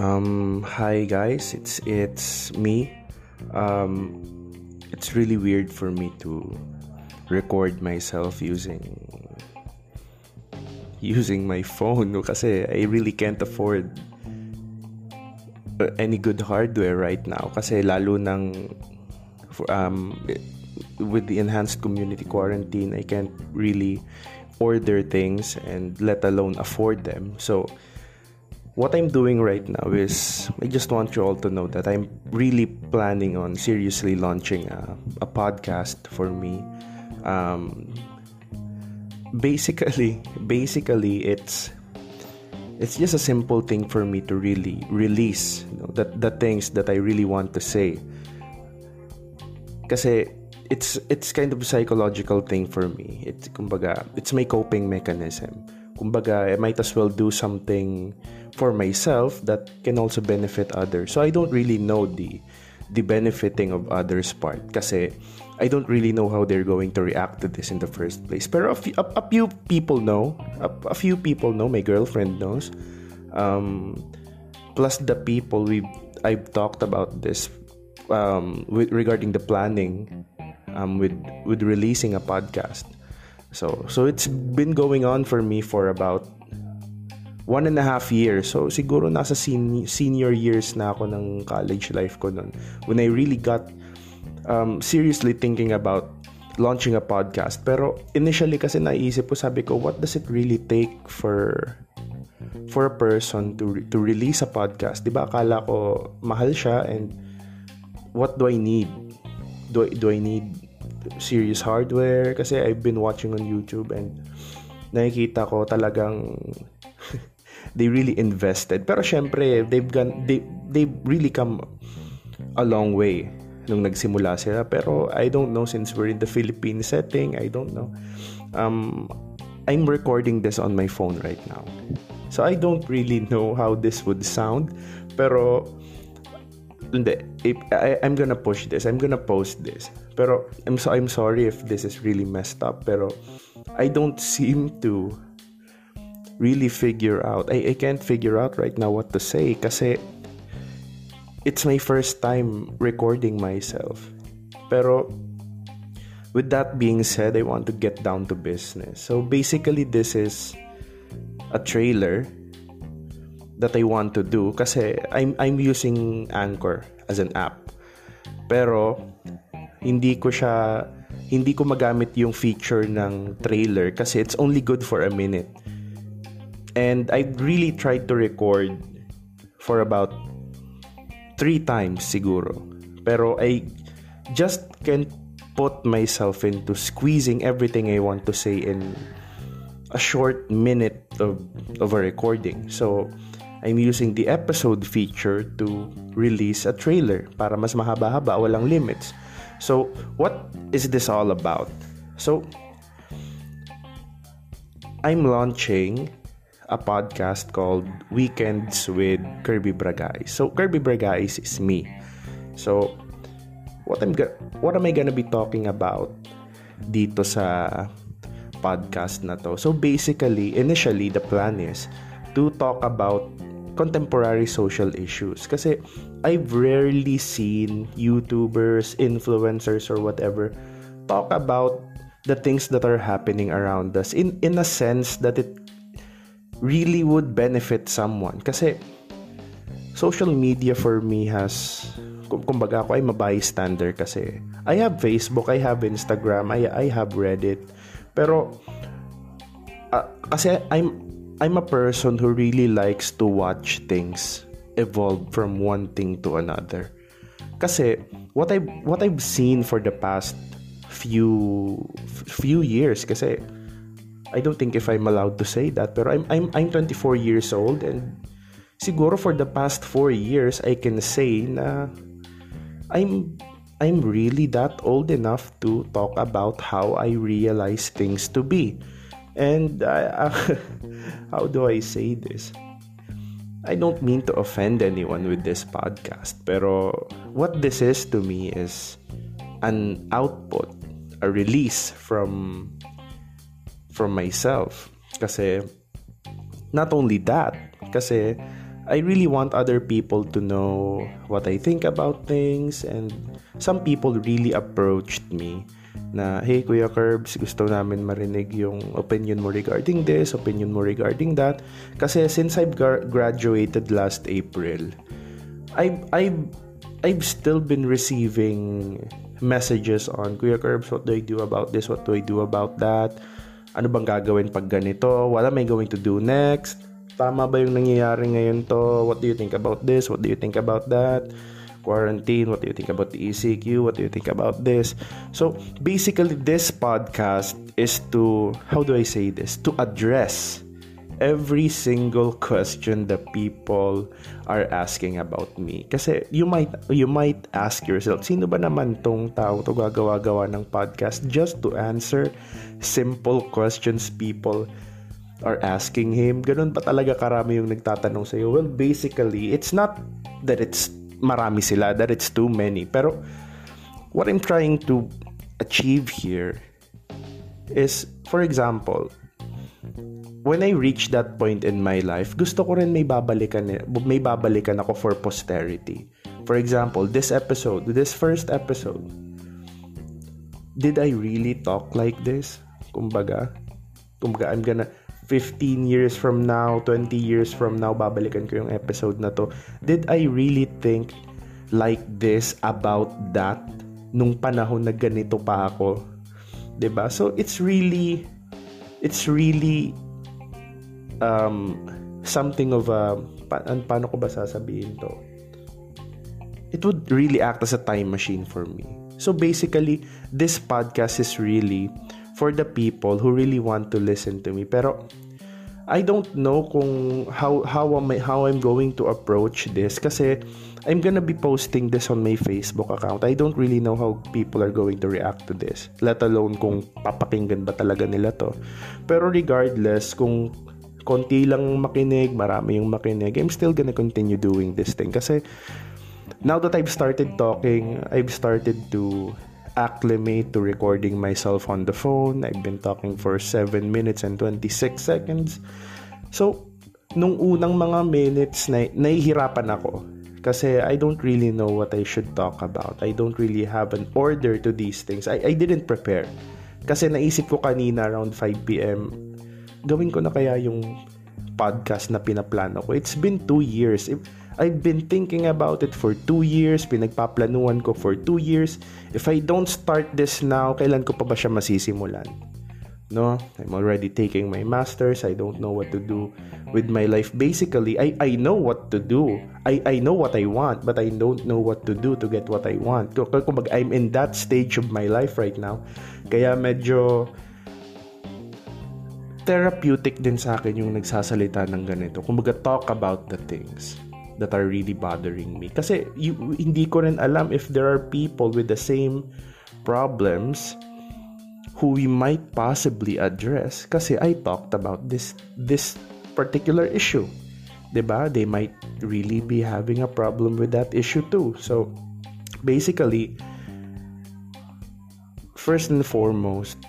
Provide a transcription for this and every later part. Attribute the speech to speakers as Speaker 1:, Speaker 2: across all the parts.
Speaker 1: Um, hi guys, it's it's me. Um, it's really weird for me to record myself using using my phone no? Kasi I really can't afford uh, any good hardware right now. Kasi lalo nang um, with the enhanced community quarantine I can't really order things and let alone afford them. So what I'm doing right now is I just want you all to know that I'm really planning on seriously launching a, a podcast for me. Um, basically, basically, it's it's just a simple thing for me to really release you know, the, things that I really want to say. Kasi it's it's kind of a psychological thing for me. It's kumbaga, it's my coping mechanism. Kumbaga, I might as well do something for myself that can also benefit others. So I don't really know the the benefiting of others part kasi I don't really know how they're going to react to this in the first place. Pero a few, a, a few people know, a, a, few people know, my girlfriend knows. Um, plus the people we I've talked about this um, with regarding the planning um, with with releasing a podcast. So so it's been going on for me for about one and a half years. So siguro nasa sen- senior years na ako ng college life ko nun. When I really got um, seriously thinking about launching a podcast. Pero initially kasi naisip ko, sabi ko, what does it really take for for a person to to release a podcast? 'Di ba? Akala ko mahal siya and what do I need? Do do I need serious hardware kasi I've been watching on YouTube and nakikita ko talagang they really invested. Pero syempre they've gone they they've really come a long way nung nagsimula sila. Pero I don't know since we're in the Philippine setting I don't know. Um I'm recording this on my phone right now. So I don't really know how this would sound pero hindi, I, I'm gonna push this. I'm gonna post this. Pero I'm so I'm sorry if this is really messed up. Pero I don't seem to really figure out. I, I can't figure out right now what to say kasi it's my first time recording myself. Pero with that being said, I want to get down to business. So basically this is a trailer that I want to do kasi I'm I'm using Anchor as an app. Pero hindi ko siya hindi ko magamit yung feature ng trailer kasi it's only good for a minute. And I really tried to record for about three times siguro. Pero I just can't put myself into squeezing everything I want to say in a short minute of, of a recording. So, I'm using the episode feature to release a trailer para mas mahaba-haba, walang limits. So, what is this all about? So, I'm launching a podcast called Weekends with Kirby Bragais. So, Kirby Bragais is me. So, what I'm what am I gonna be talking about dito sa podcast na to? So, basically, initially, the plan is to talk about contemporary social issues. Kasi I've rarely seen YouTubers, influencers, or whatever talk about the things that are happening around us in in a sense that it really would benefit someone. Kasi social media for me has kumbaga ako ay mabystander kasi I have Facebook, I have Instagram, I I have Reddit. Pero uh, kasi I'm I'm a person who really likes to watch things evolve from one thing to another. Kasi what I what I've seen for the past few few years kasi I don't think if I'm allowed to say that pero I'm I'm I'm 24 years old and siguro for the past 4 years I can say na I'm I'm really that old enough to talk about how I realize things to be. And uh, how do I say this? I don't mean to offend anyone with this podcast, pero what this is to me is an output, a release from from myself. Kasi not only that, kasi I really want other people to know what I think about things and some people really approached me na hey Kuya Curbs, gusto namin marinig yung opinion mo regarding this, opinion mo regarding that. Kasi since I've graduated last April, I've, I've, I've still been receiving messages on Kuya Curbs, what do I do about this? What do I do about that? Ano bang gagawin pag ganito? What am I going to do next? Tama ba yung nangyayari ngayon to? What do you think about this? What do you think about that? Quarantine? What do you think about the ECQ? What do you think about this? So basically, this podcast is to, how do I say this? To address every single question that people are asking about me. Kasi you might you might ask yourself, sino ba naman tong tao to gagawa-gawa ng podcast just to answer simple questions people are asking him? Ganun pa talaga karami yung nagtatanong sa'yo? Well, basically, it's not that it's marami sila, that it's too many. Pero what I'm trying to achieve here is, for example, when I reach that point in my life, gusto ko rin may babalikan, may babalikan ako for posterity. For example, this episode, this first episode, did I really talk like this? Kumbaga, kumbaga I'm gonna 15 years from now, 20 years from now, babalikan ko yung episode na to. Did I really think like this about that nung panahon na ganito pa ako? ba? So it's really it's really um something of a pa, paano ko ba sasabihin to? It would really act as a time machine for me. So basically, this podcast is really for the people who really want to listen to me. Pero I don't know kung how how am I, how I'm going to approach this kasi I'm gonna be posting this on my Facebook account. I don't really know how people are going to react to this. Let alone kung papakinggan ba talaga nila to. Pero regardless kung konti lang makinig, marami yung makinig, I'm still gonna continue doing this thing kasi now that I've started talking, I've started to acclimate to recording myself on the phone. I've been talking for 7 minutes and 26 seconds. So, nung unang mga minutes, na, nahihirapan ako. Kasi I don't really know what I should talk about. I don't really have an order to these things. I, I didn't prepare. Kasi naisip ko kanina around 5pm, gawin ko na kaya yung podcast na pinaplano ko. It's been 2 years. If, I've been thinking about it for 2 years, pinagpaplanuhan ko for 2 years. If I don't start this now, kailan ko pa ba siya masisimulan? No, I'm already taking my masters. I don't know what to do with my life. Basically, I, I know what to do. I, I know what I want, but I don't know what to do to get what I want. Kumbaga, I'm in that stage of my life right now. Kaya medyo therapeutic din sa akin yung nagsasalita ng ganito. Kumbaga, talk about the things that are really bothering me. Kasi you, hindi ko rin alam if there are people with the same problems who we might possibly address kasi I talked about this this particular issue. 'Di ba? They might really be having a problem with that issue too. So basically first and foremost,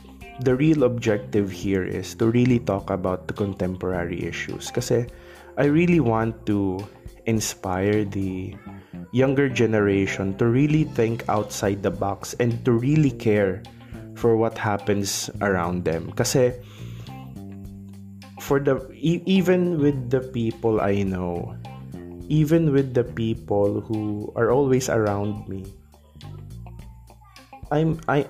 Speaker 1: the real objective here is to really talk about the contemporary issues kasi I really want to inspire the younger generation to really think outside the box and to really care for what happens around them. Kasi for the e- even with the people I know even with the people who are always around me I'm I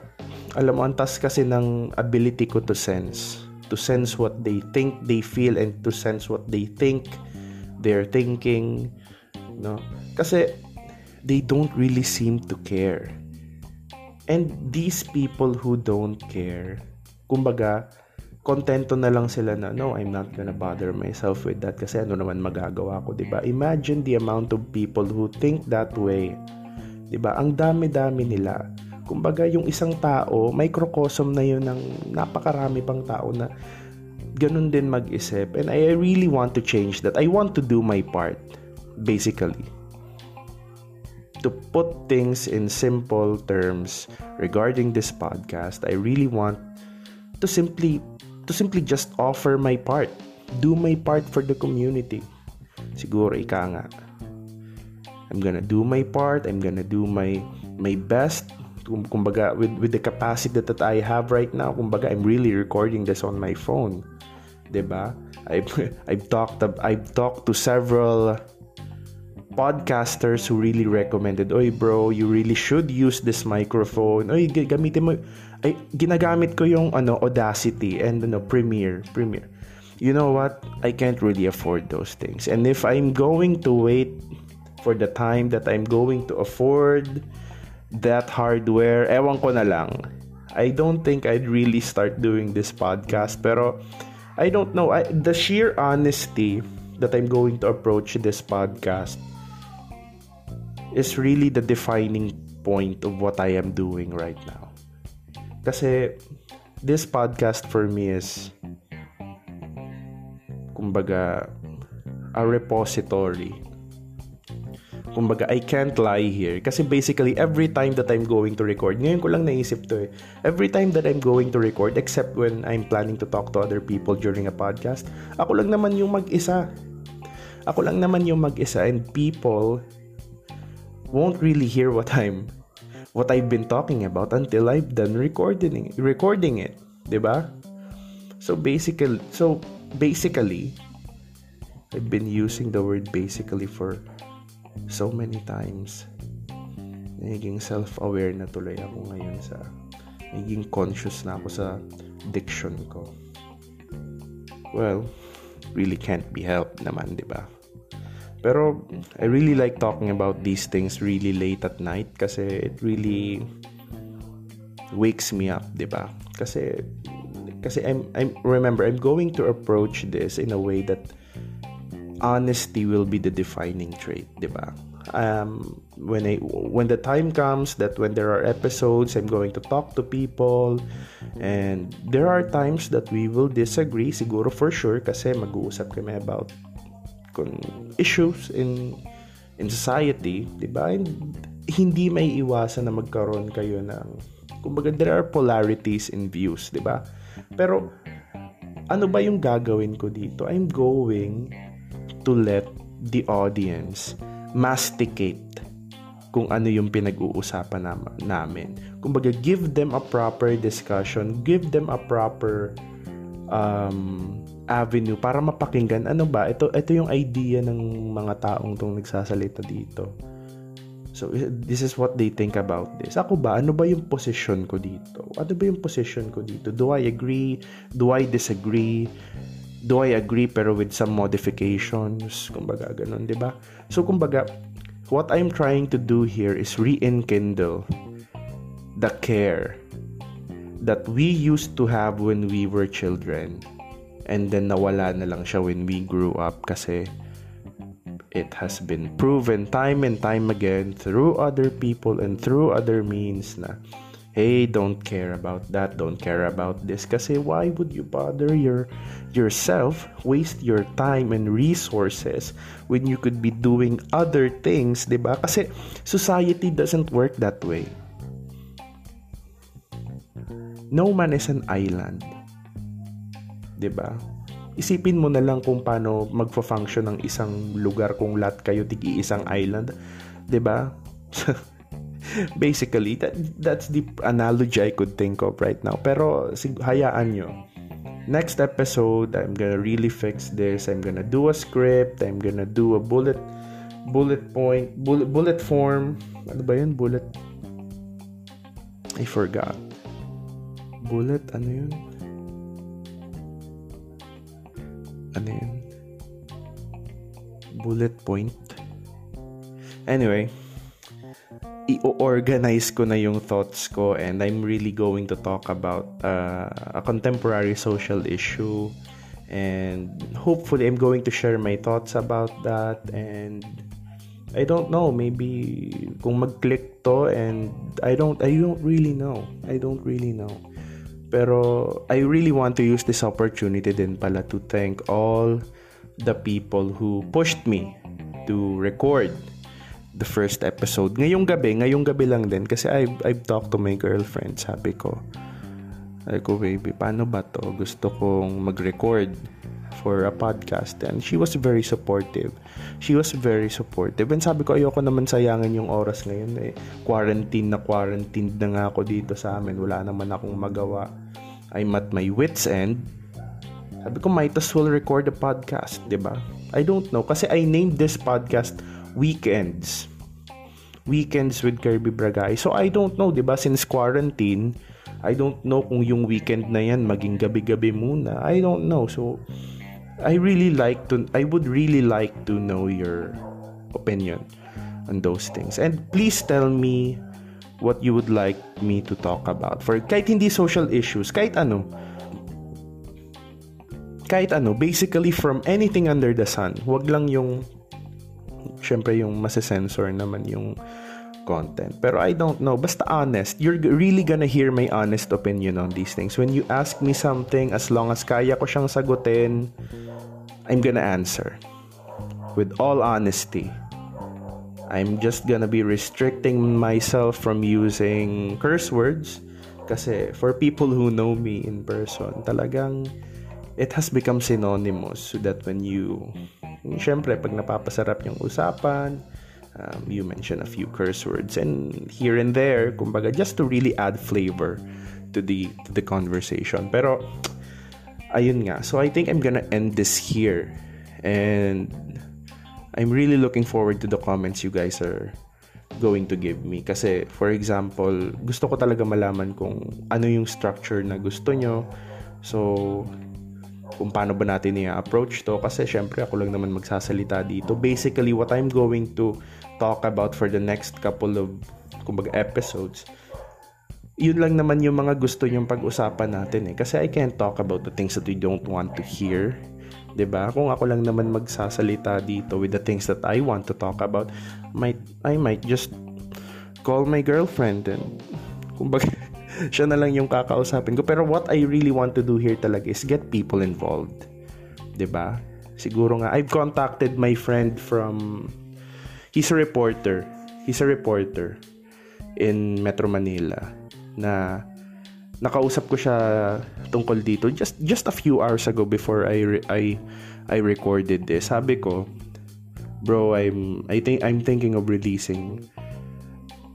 Speaker 1: alam mo antas kasi ng ability ko to sense to sense what they think they feel and to sense what they think they're thinking, no? Kasi they don't really seem to care. And these people who don't care, kumbaga, kontento na lang sila na, no, I'm not gonna bother myself with that kasi ano naman magagawa ko, 'di ba? Imagine the amount of people who think that way. 'Di ba? Ang dami-dami nila. Kumbaga, yung isang tao, microcosm na 'yun ng napakarami pang tao na ganun din mag-isip. And I really want to change that. I want to do my part, basically. To put things in simple terms regarding this podcast, I really want to simply to simply just offer my part. Do my part for the community. siguro ika nga I'm gonna do my part I'm gonna do my my best kumbaga with with the capacity that, I have right now kumbaga I'm really recording this on my phone 'di ba I've I've talked I've talked to several podcasters who really recommended, oy bro, you really should use this microphone. Oy, gamitin mo. Ay, ginagamit ko yung ano, Audacity and ano, Premiere. Premiere. You know what? I can't really afford those things. And if I'm going to wait for the time that I'm going to afford that hardware, ewan ko na lang. I don't think I'd really start doing this podcast. Pero, I don't know. I, the sheer honesty that I'm going to approach this podcast is really the defining point of what I am doing right now. Kasi this podcast for me is kumbaga a repository. Kumbaga, I can't lie here. Kasi basically, every time that I'm going to record, ngayon ko lang naisip to eh. Every time that I'm going to record, except when I'm planning to talk to other people during a podcast, ako lang naman yung mag-isa. Ako lang naman yung mag-isa and people won't really hear what I'm what I've been talking about until I've done recording recording it, 'di ba? So basically, so basically I've been using the word basically for so many times. Naging self-aware na tuloy ako ngayon sa naging conscious na ako sa diction ko. Well, really can't be helped naman, 'di ba? Pero I really like talking about these things really late at night kasi it really wakes me up, 'di ba? Kasi kasi I'm I'm remember I'm going to approach this in a way that honesty will be the defining trait, 'di ba? Um when I when the time comes that when there are episodes I'm going to talk to people and there are times that we will disagree siguro for sure kasi mag-uusap kami about kung issues in in society, 'di ba? Hindi may iwasan na magkaroon kayo ng kumbaga there are polarities in views, 'di ba? Pero ano ba yung gagawin ko dito? I'm going to let the audience masticate kung ano yung pinag-uusapan nam- namin. Kumbaga, give them a proper discussion, give them a proper um, avenue para mapakinggan ano ba ito ito yung idea ng mga taong tong nagsasalita dito. So this is what they think about this. Ako ba ano ba yung position ko dito? Ano ba yung position ko dito? Do I agree? Do I disagree do I agree pero with some modifications? Kumbaga ganun di ba? So kumbaga what I'm trying to do here is rekindle the care that we used to have when we were children and then nawala na lang siya when we grew up kasi it has been proven time and time again through other people and through other means na hey don't care about that don't care about this kasi why would you bother your yourself waste your time and resources when you could be doing other things 'di ba kasi society doesn't work that way no man is an island 'di ba? Isipin mo na lang kung paano magfo-function ng isang lugar kung lahat kayo tigi isang island, 'di ba? Basically, that that's the analogy I could think of right now. Pero sig- hayaan nyo. Next episode, I'm gonna really fix this. I'm gonna do a script. I'm gonna do a bullet bullet point bullet bullet form. Ano ba 'yun? Bullet I forgot. Bullet ano 'yun? ano yun? Bullet point. Anyway, i-organize ko na yung thoughts ko and I'm really going to talk about uh, a contemporary social issue. And hopefully I'm going to share my thoughts about that. And I don't know maybe kung mag-click to and I don't I don't really know. I don't really know. Pero I really want to use this opportunity din pala to thank all the people who pushed me to record the first episode. Ngayong gabi, ngayong gabi lang din kasi I've, I've talked to my girlfriend. Sabi ko, ay ko baby, paano ba to? Gusto kong mag-record. for a podcast and she was very supportive. She was very supportive. And sabi ko, ayoko naman sayangin yung oras ngayon eh. Quarantine na quarantine na nga ako dito sa amin. Wala naman akong magawa. I'm at my wit's end. Sabi ko, might as well record a podcast, ba? I don't know. Kasi I named this podcast Weekends. Weekends with Kirby Bragay. So I don't know, di ba? Since quarantine, I don't know kung yung weekend na yan maging gabi-gabi muna. I don't know. So, I really like to I would really like to know your opinion on those things. And please tell me what you would like me to talk about. For kahit hindi social issues, kahit ano. Kahit ano, basically from anything under the sun. Huwag lang yung syempre yung masesensor naman yung content. Pero I don't know. Basta honest. You're really gonna hear my honest opinion on these things. When you ask me something, as long as kaya ko siyang sagutin, I'm gonna answer with all honesty. I'm just gonna be restricting myself from using curse words kasi for people who know me in person, talagang it has become synonymous so that when you syempre pag napapasarap yung usapan, um, you mention a few curse words and here and there, kumbaga just to really add flavor to the to the conversation. Pero ayun nga. So I think I'm gonna end this here. And I'm really looking forward to the comments you guys are going to give me. Kasi, for example, gusto ko talaga malaman kung ano yung structure na gusto nyo. So, kung paano ba natin i-approach to. Kasi, syempre, ako lang naman magsasalita dito. Basically, what I'm going to talk about for the next couple of kumbaga, episodes yun lang naman yung mga gusto nyong pag-usapan natin eh. Kasi I can't talk about the things that we don't want to hear. 'di ba? Kung ako lang naman magsasalita dito with the things that I want to talk about, might I might just call my girlfriend and kumbaga siya na lang yung kakausapin ko. Pero what I really want to do here talaga is get people involved. ba? Siguro nga I've contacted my friend from he's a reporter. He's a reporter in Metro Manila na nakausap ko siya tungkol dito just just a few hours ago before I re- I I recorded this. Sabi ko, bro, I'm I think I'm thinking of releasing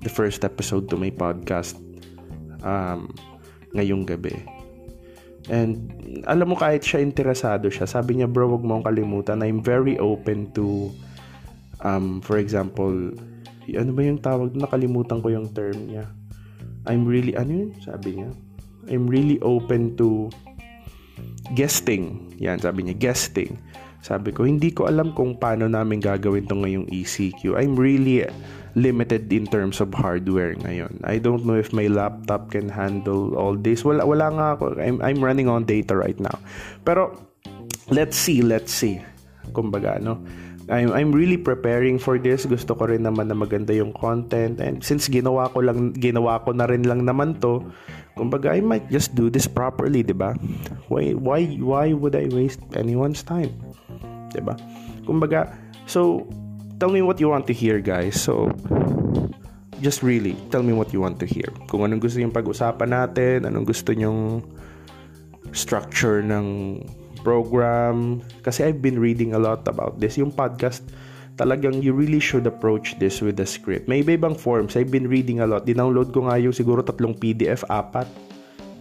Speaker 1: the first episode to my podcast um ngayong gabi. And alam mo kahit siya interesado siya, sabi niya, bro, wag mo kalimutan. I'm very open to um for example, ano ba yung tawag? Nakalimutan ko yung term niya I'm really, ano yun? Sabi niya. I'm really open to guesting. Yan, sabi niya, guesting. Sabi ko, hindi ko alam kung paano namin gagawin to ngayong ECQ. I'm really limited in terms of hardware ngayon. I don't know if my laptop can handle all this. Wala, wala nga ako. I'm, I'm running on data right now. Pero, let's see, let's see. Kumbaga, no? I'm, I'm really preparing for this. Gusto ko rin naman na maganda yung content. And since ginawa ko lang, ginawa ko na rin lang naman to, kumbaga, I might just do this properly, di ba? Why, why, why would I waste anyone's time? Di ba? Kumbaga, so, tell me what you want to hear, guys. So, just really, tell me what you want to hear. Kung anong gusto yung pag-usapan natin, anong gusto nyong structure ng program. Kasi I've been reading a lot about this. Yung podcast, talagang you really should approach this with a script. May iba-ibang forms. I've been reading a lot. Dinownload ko nga yung siguro tatlong PDF, apat.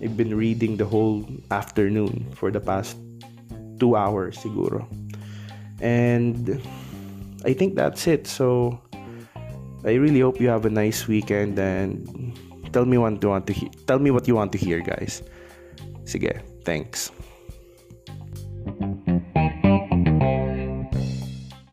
Speaker 1: I've been reading the whole afternoon for the past two hours siguro. And I think that's it. So I really hope you have a nice weekend and tell me what you want to he- tell me what you want to hear, guys. Sige, thanks.